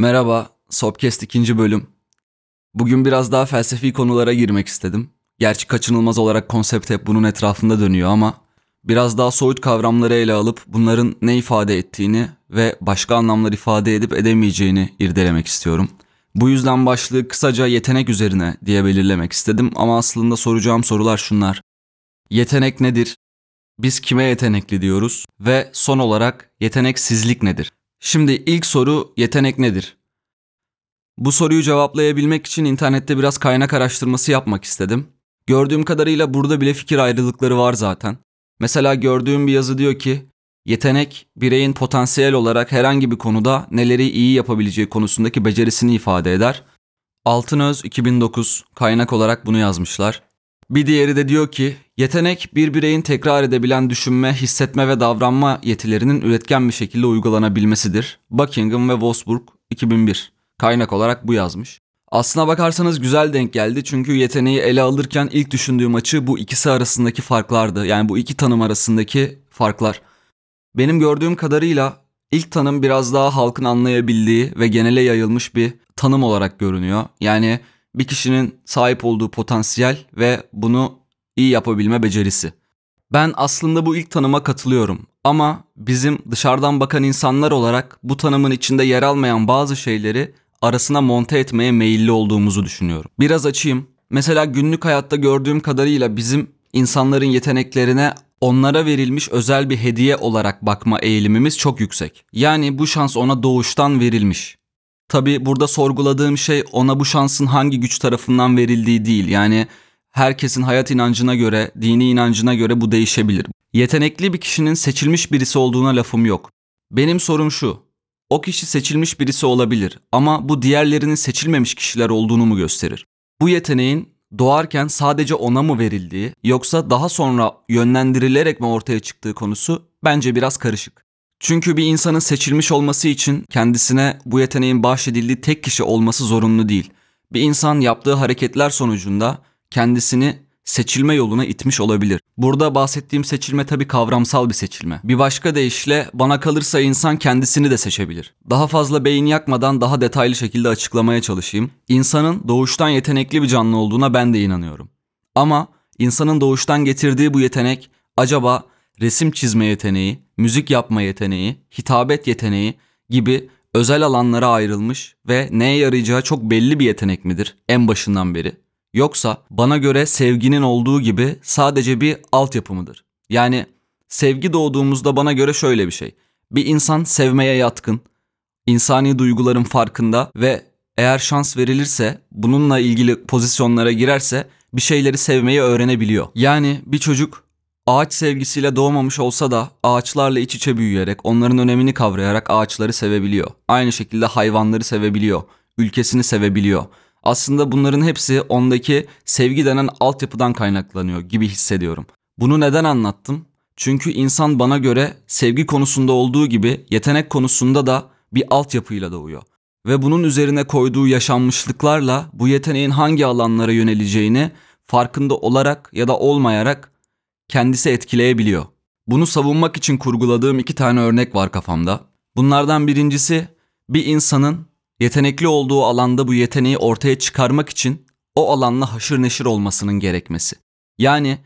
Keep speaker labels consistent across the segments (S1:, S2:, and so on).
S1: Merhaba, Sopcast ikinci bölüm. Bugün biraz daha felsefi konulara girmek istedim. Gerçi kaçınılmaz olarak konsept hep bunun etrafında dönüyor ama biraz daha soyut kavramları ele alıp bunların ne ifade ettiğini ve başka anlamlar ifade edip edemeyeceğini irdelemek istiyorum. Bu yüzden başlığı kısaca yetenek üzerine diye belirlemek istedim ama aslında soracağım sorular şunlar. Yetenek nedir? Biz kime yetenekli diyoruz? Ve son olarak yeteneksizlik nedir? Şimdi ilk soru yetenek nedir? Bu soruyu cevaplayabilmek için internette biraz kaynak araştırması yapmak istedim. Gördüğüm kadarıyla burada bile fikir ayrılıkları var zaten. Mesela gördüğüm bir yazı diyor ki, yetenek bireyin potansiyel olarak herhangi bir konuda neleri iyi yapabileceği konusundaki becerisini ifade eder. Altınöz 2009 kaynak olarak bunu yazmışlar. Bir diğeri de diyor ki, yetenek bir bireyin tekrar edebilen düşünme, hissetme ve davranma yetilerinin üretken bir şekilde uygulanabilmesidir. Buckingham ve Wolfsburg 2001. Kaynak olarak bu yazmış. Aslına bakarsanız güzel denk geldi çünkü yeteneği ele alırken ilk düşündüğüm açı bu ikisi arasındaki farklardı. Yani bu iki tanım arasındaki farklar. Benim gördüğüm kadarıyla ilk tanım biraz daha halkın anlayabildiği ve genele yayılmış bir tanım olarak görünüyor. Yani bir kişinin sahip olduğu potansiyel ve bunu iyi yapabilme becerisi. Ben aslında bu ilk tanıma katılıyorum ama bizim dışarıdan bakan insanlar olarak bu tanımın içinde yer almayan bazı şeyleri arasına monte etmeye meyilli olduğumuzu düşünüyorum. Biraz açayım. Mesela günlük hayatta gördüğüm kadarıyla bizim insanların yeteneklerine onlara verilmiş özel bir hediye olarak bakma eğilimimiz çok yüksek. Yani bu şans ona doğuştan verilmiş. Tabi burada sorguladığım şey ona bu şansın hangi güç tarafından verildiği değil. Yani herkesin hayat inancına göre, dini inancına göre bu değişebilir. Yetenekli bir kişinin seçilmiş birisi olduğuna lafım yok. Benim sorum şu. O kişi seçilmiş birisi olabilir ama bu diğerlerinin seçilmemiş kişiler olduğunu mu gösterir? Bu yeteneğin doğarken sadece ona mı verildiği yoksa daha sonra yönlendirilerek mi ortaya çıktığı konusu bence biraz karışık. Çünkü bir insanın seçilmiş olması için kendisine bu yeteneğin bahşedildiği tek kişi olması zorunlu değil. Bir insan yaptığı hareketler sonucunda kendisini seçilme yoluna itmiş olabilir. Burada bahsettiğim seçilme tabi kavramsal bir seçilme. Bir başka deyişle bana kalırsa insan kendisini de seçebilir. Daha fazla beyin yakmadan daha detaylı şekilde açıklamaya çalışayım. İnsanın doğuştan yetenekli bir canlı olduğuna ben de inanıyorum. Ama insanın doğuştan getirdiği bu yetenek acaba resim çizme yeteneği, müzik yapma yeteneği, hitabet yeteneği gibi özel alanlara ayrılmış ve neye yarayacağı çok belli bir yetenek midir en başından beri? Yoksa bana göre sevginin olduğu gibi sadece bir altyapı mıdır? Yani sevgi doğduğumuzda bana göre şöyle bir şey. Bir insan sevmeye yatkın, insani duyguların farkında ve eğer şans verilirse, bununla ilgili pozisyonlara girerse bir şeyleri sevmeyi öğrenebiliyor. Yani bir çocuk ağaç sevgisiyle doğmamış olsa da ağaçlarla iç içe büyüyerek, onların önemini kavrayarak ağaçları sevebiliyor. Aynı şekilde hayvanları sevebiliyor, ülkesini sevebiliyor. Aslında bunların hepsi ondaki sevgi denen altyapıdan kaynaklanıyor gibi hissediyorum. Bunu neden anlattım? Çünkü insan bana göre sevgi konusunda olduğu gibi yetenek konusunda da bir altyapıyla doğuyor. Ve bunun üzerine koyduğu yaşanmışlıklarla bu yeteneğin hangi alanlara yöneleceğini farkında olarak ya da olmayarak kendisi etkileyebiliyor. Bunu savunmak için kurguladığım iki tane örnek var kafamda. Bunlardan birincisi bir insanın yetenekli olduğu alanda bu yeteneği ortaya çıkarmak için o alanla haşır neşir olmasının gerekmesi. Yani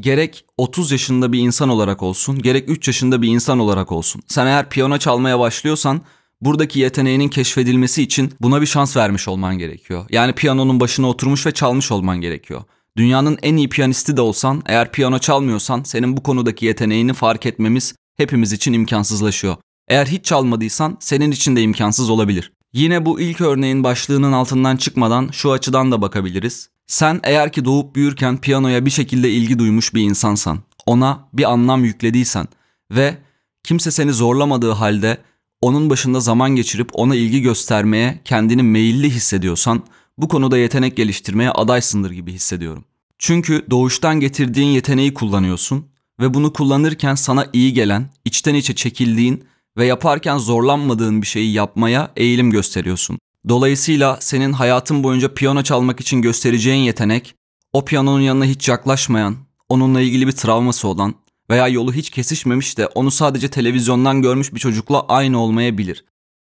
S1: gerek 30 yaşında bir insan olarak olsun, gerek 3 yaşında bir insan olarak olsun. Sen eğer piyano çalmaya başlıyorsan buradaki yeteneğinin keşfedilmesi için buna bir şans vermiş olman gerekiyor. Yani piyanonun başına oturmuş ve çalmış olman gerekiyor. Dünyanın en iyi piyanisti de olsan, eğer piyano çalmıyorsan senin bu konudaki yeteneğini fark etmemiz hepimiz için imkansızlaşıyor. Eğer hiç çalmadıysan senin için de imkansız olabilir. Yine bu ilk örneğin başlığının altından çıkmadan şu açıdan da bakabiliriz. Sen eğer ki doğup büyürken piyanoya bir şekilde ilgi duymuş bir insansan, ona bir anlam yüklediysen ve kimse seni zorlamadığı halde onun başında zaman geçirip ona ilgi göstermeye kendini meyilli hissediyorsan bu konuda yetenek geliştirmeye adaysındır gibi hissediyorum. Çünkü doğuştan getirdiğin yeteneği kullanıyorsun ve bunu kullanırken sana iyi gelen, içten içe çekildiğin ve yaparken zorlanmadığın bir şeyi yapmaya eğilim gösteriyorsun. Dolayısıyla senin hayatın boyunca piyano çalmak için göstereceğin yetenek, o piyanonun yanına hiç yaklaşmayan, onunla ilgili bir travması olan veya yolu hiç kesişmemiş de onu sadece televizyondan görmüş bir çocukla aynı olmayabilir.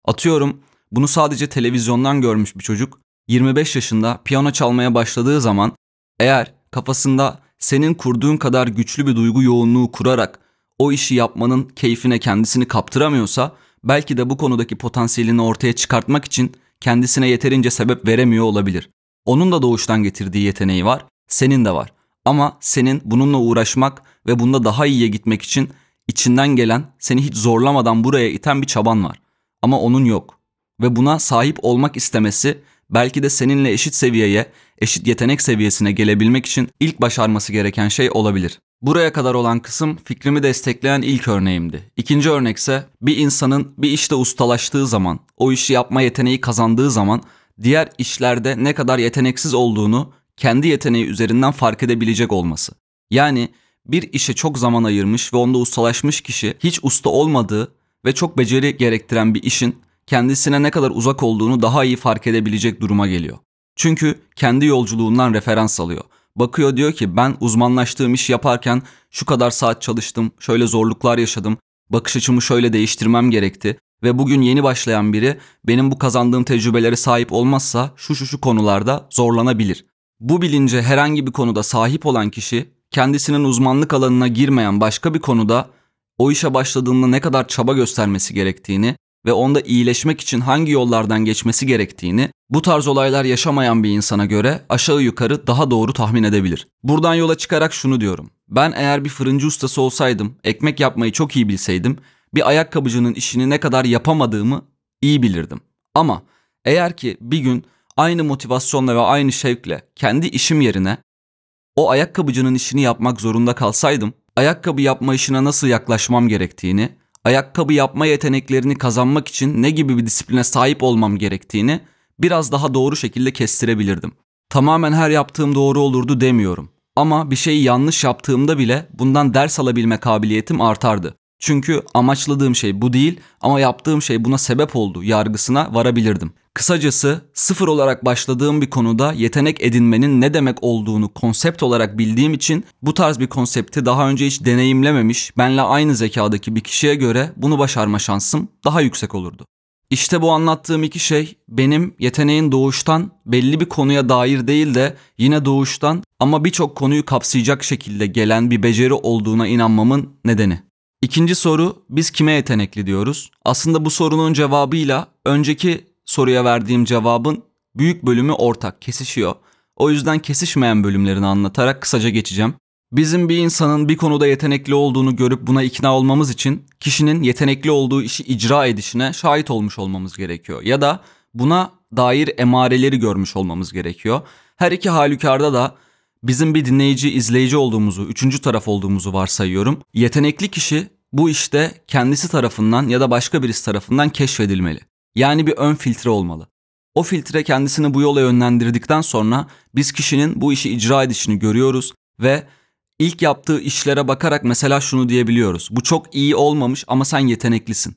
S1: Atıyorum Bunu sadece televizyondan görmüş bir çocuk 25 yaşında piyano çalmaya başladığı zaman eğer kafasında senin kurduğun kadar güçlü bir duygu yoğunluğu kurarak o işi yapmanın keyfine kendisini kaptıramıyorsa belki de bu konudaki potansiyelini ortaya çıkartmak için kendisine yeterince sebep veremiyor olabilir. Onun da doğuştan getirdiği yeteneği var, senin de var. Ama senin bununla uğraşmak ve bunda daha iyiye gitmek için içinden gelen, seni hiç zorlamadan buraya iten bir çaban var. Ama onun yok. Ve buna sahip olmak istemesi belki de seninle eşit seviyeye, eşit yetenek seviyesine gelebilmek için ilk başarması gereken şey olabilir. Buraya kadar olan kısım fikrimi destekleyen ilk örneğimdi. İkinci örnekse bir insanın bir işte ustalaştığı zaman, o işi yapma yeteneği kazandığı zaman diğer işlerde ne kadar yeteneksiz olduğunu kendi yeteneği üzerinden fark edebilecek olması. Yani bir işe çok zaman ayırmış ve onda ustalaşmış kişi hiç usta olmadığı ve çok beceri gerektiren bir işin kendisine ne kadar uzak olduğunu daha iyi fark edebilecek duruma geliyor. Çünkü kendi yolculuğundan referans alıyor. Bakıyor diyor ki ben uzmanlaştığım iş yaparken şu kadar saat çalıştım, şöyle zorluklar yaşadım, bakış açımı şöyle değiştirmem gerekti ve bugün yeni başlayan biri benim bu kazandığım tecrübelere sahip olmazsa şu şu şu konularda zorlanabilir. Bu bilince herhangi bir konuda sahip olan kişi kendisinin uzmanlık alanına girmeyen başka bir konuda o işe başladığında ne kadar çaba göstermesi gerektiğini ve onda iyileşmek için hangi yollardan geçmesi gerektiğini bu tarz olaylar yaşamayan bir insana göre aşağı yukarı daha doğru tahmin edebilir. Buradan yola çıkarak şunu diyorum. Ben eğer bir fırıncı ustası olsaydım, ekmek yapmayı çok iyi bilseydim, bir ayakkabıcının işini ne kadar yapamadığımı iyi bilirdim. Ama eğer ki bir gün aynı motivasyonla ve aynı şevkle kendi işim yerine o ayakkabıcının işini yapmak zorunda kalsaydım, ayakkabı yapma işine nasıl yaklaşmam gerektiğini, ayakkabı yapma yeteneklerini kazanmak için ne gibi bir disipline sahip olmam gerektiğini biraz daha doğru şekilde kestirebilirdim. Tamamen her yaptığım doğru olurdu demiyorum. Ama bir şeyi yanlış yaptığımda bile bundan ders alabilme kabiliyetim artardı. Çünkü amaçladığım şey bu değil ama yaptığım şey buna sebep oldu yargısına varabilirdim. Kısacası sıfır olarak başladığım bir konuda yetenek edinmenin ne demek olduğunu konsept olarak bildiğim için bu tarz bir konsepti daha önce hiç deneyimlememiş, benle aynı zekadaki bir kişiye göre bunu başarma şansım daha yüksek olurdu. İşte bu anlattığım iki şey benim yeteneğin doğuştan belli bir konuya dair değil de yine doğuştan ama birçok konuyu kapsayacak şekilde gelen bir beceri olduğuna inanmamın nedeni. İkinci soru biz kime yetenekli diyoruz? Aslında bu sorunun cevabıyla önceki soruya verdiğim cevabın büyük bölümü ortak, kesişiyor. O yüzden kesişmeyen bölümlerini anlatarak kısaca geçeceğim. Bizim bir insanın bir konuda yetenekli olduğunu görüp buna ikna olmamız için kişinin yetenekli olduğu işi icra edişine şahit olmuş olmamız gerekiyor. Ya da buna dair emareleri görmüş olmamız gerekiyor. Her iki halükarda da bizim bir dinleyici, izleyici olduğumuzu, üçüncü taraf olduğumuzu varsayıyorum. Yetenekli kişi bu işte kendisi tarafından ya da başka birisi tarafından keşfedilmeli. Yani bir ön filtre olmalı. O filtre kendisini bu yola yönlendirdikten sonra biz kişinin bu işi icra edişini görüyoruz ve ilk yaptığı işlere bakarak mesela şunu diyebiliyoruz. Bu çok iyi olmamış ama sen yeteneklisin.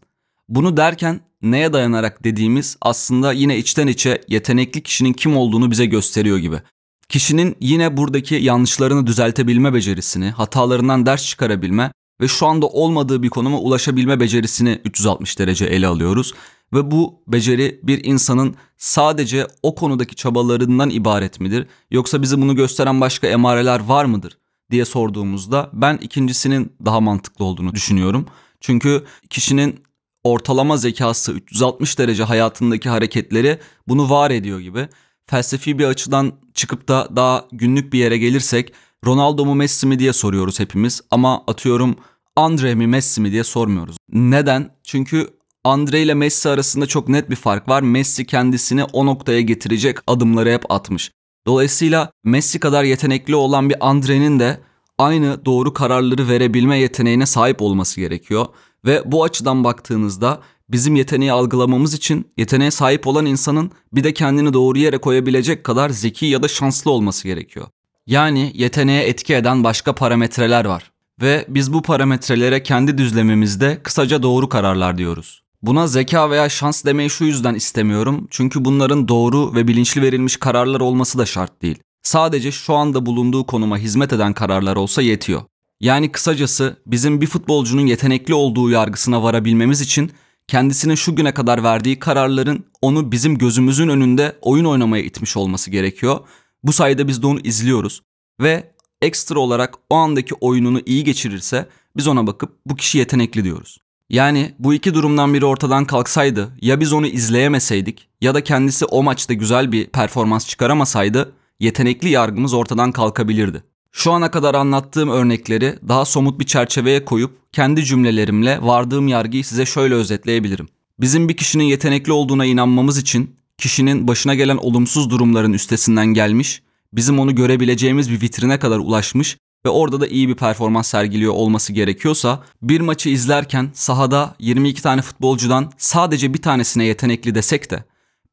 S1: Bunu derken neye dayanarak dediğimiz aslında yine içten içe yetenekli kişinin kim olduğunu bize gösteriyor gibi. Kişinin yine buradaki yanlışlarını düzeltebilme becerisini, hatalarından ders çıkarabilme ve şu anda olmadığı bir konuma ulaşabilme becerisini 360 derece ele alıyoruz. Ve bu beceri bir insanın sadece o konudaki çabalarından ibaret midir? Yoksa bize bunu gösteren başka emareler var mıdır? diye sorduğumuzda ben ikincisinin daha mantıklı olduğunu düşünüyorum. Çünkü kişinin ortalama zekası 360 derece hayatındaki hareketleri bunu var ediyor gibi. Felsefi bir açıdan çıkıp da daha günlük bir yere gelirsek Ronaldo mu Messi mi diye soruyoruz hepimiz ama atıyorum Andre mi Messi mi diye sormuyoruz. Neden? Çünkü Andre ile Messi arasında çok net bir fark var. Messi kendisini o noktaya getirecek adımları hep atmış. Dolayısıyla Messi kadar yetenekli olan bir Andre'nin de aynı doğru kararları verebilme yeteneğine sahip olması gerekiyor. Ve bu açıdan baktığınızda bizim yeteneği algılamamız için yeteneğe sahip olan insanın bir de kendini doğru yere koyabilecek kadar zeki ya da şanslı olması gerekiyor. Yani yeteneğe etki eden başka parametreler var ve biz bu parametrelere kendi düzlemimizde kısaca doğru kararlar diyoruz. Buna zeka veya şans demeyi şu yüzden istemiyorum. Çünkü bunların doğru ve bilinçli verilmiş kararlar olması da şart değil. Sadece şu anda bulunduğu konuma hizmet eden kararlar olsa yetiyor. Yani kısacası bizim bir futbolcunun yetenekli olduğu yargısına varabilmemiz için kendisinin şu güne kadar verdiği kararların onu bizim gözümüzün önünde oyun oynamaya itmiş olması gerekiyor. Bu sayede biz de onu izliyoruz ve ekstra olarak o andaki oyununu iyi geçirirse biz ona bakıp bu kişi yetenekli diyoruz. Yani bu iki durumdan biri ortadan kalksaydı ya biz onu izleyemeseydik ya da kendisi o maçta güzel bir performans çıkaramasaydı yetenekli yargımız ortadan kalkabilirdi. Şu ana kadar anlattığım örnekleri daha somut bir çerçeveye koyup kendi cümlelerimle vardığım yargıyı size şöyle özetleyebilirim. Bizim bir kişinin yetenekli olduğuna inanmamız için kişinin başına gelen olumsuz durumların üstesinden gelmiş, bizim onu görebileceğimiz bir vitrine kadar ulaşmış ve orada da iyi bir performans sergiliyor olması gerekiyorsa bir maçı izlerken sahada 22 tane futbolcudan sadece bir tanesine yetenekli desek de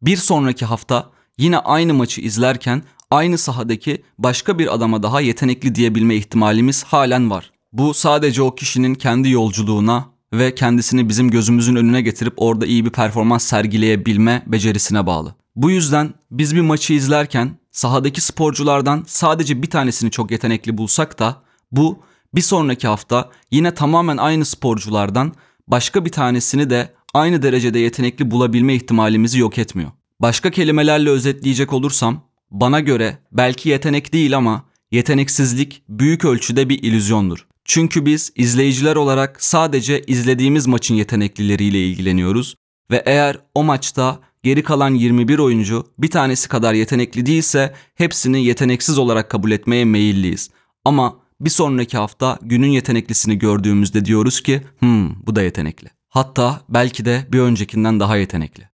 S1: bir sonraki hafta yine aynı maçı izlerken aynı sahadaki başka bir adama daha yetenekli diyebilme ihtimalimiz halen var. Bu sadece o kişinin kendi yolculuğuna ve kendisini bizim gözümüzün önüne getirip orada iyi bir performans sergileyebilme becerisine bağlı. Bu yüzden biz bir maçı izlerken sahadaki sporculardan sadece bir tanesini çok yetenekli bulsak da bu bir sonraki hafta yine tamamen aynı sporculardan başka bir tanesini de aynı derecede yetenekli bulabilme ihtimalimizi yok etmiyor. Başka kelimelerle özetleyecek olursam bana göre belki yetenek değil ama yeteneksizlik büyük ölçüde bir illüzyondur. Çünkü biz izleyiciler olarak sadece izlediğimiz maçın yeteneklileriyle ilgileniyoruz ve eğer o maçta geri kalan 21 oyuncu bir tanesi kadar yetenekli değilse hepsini yeteneksiz olarak kabul etmeye meyilliyiz. Ama bir sonraki hafta günün yeteneklisini gördüğümüzde diyoruz ki hmm bu da yetenekli. Hatta belki de bir öncekinden daha yetenekli.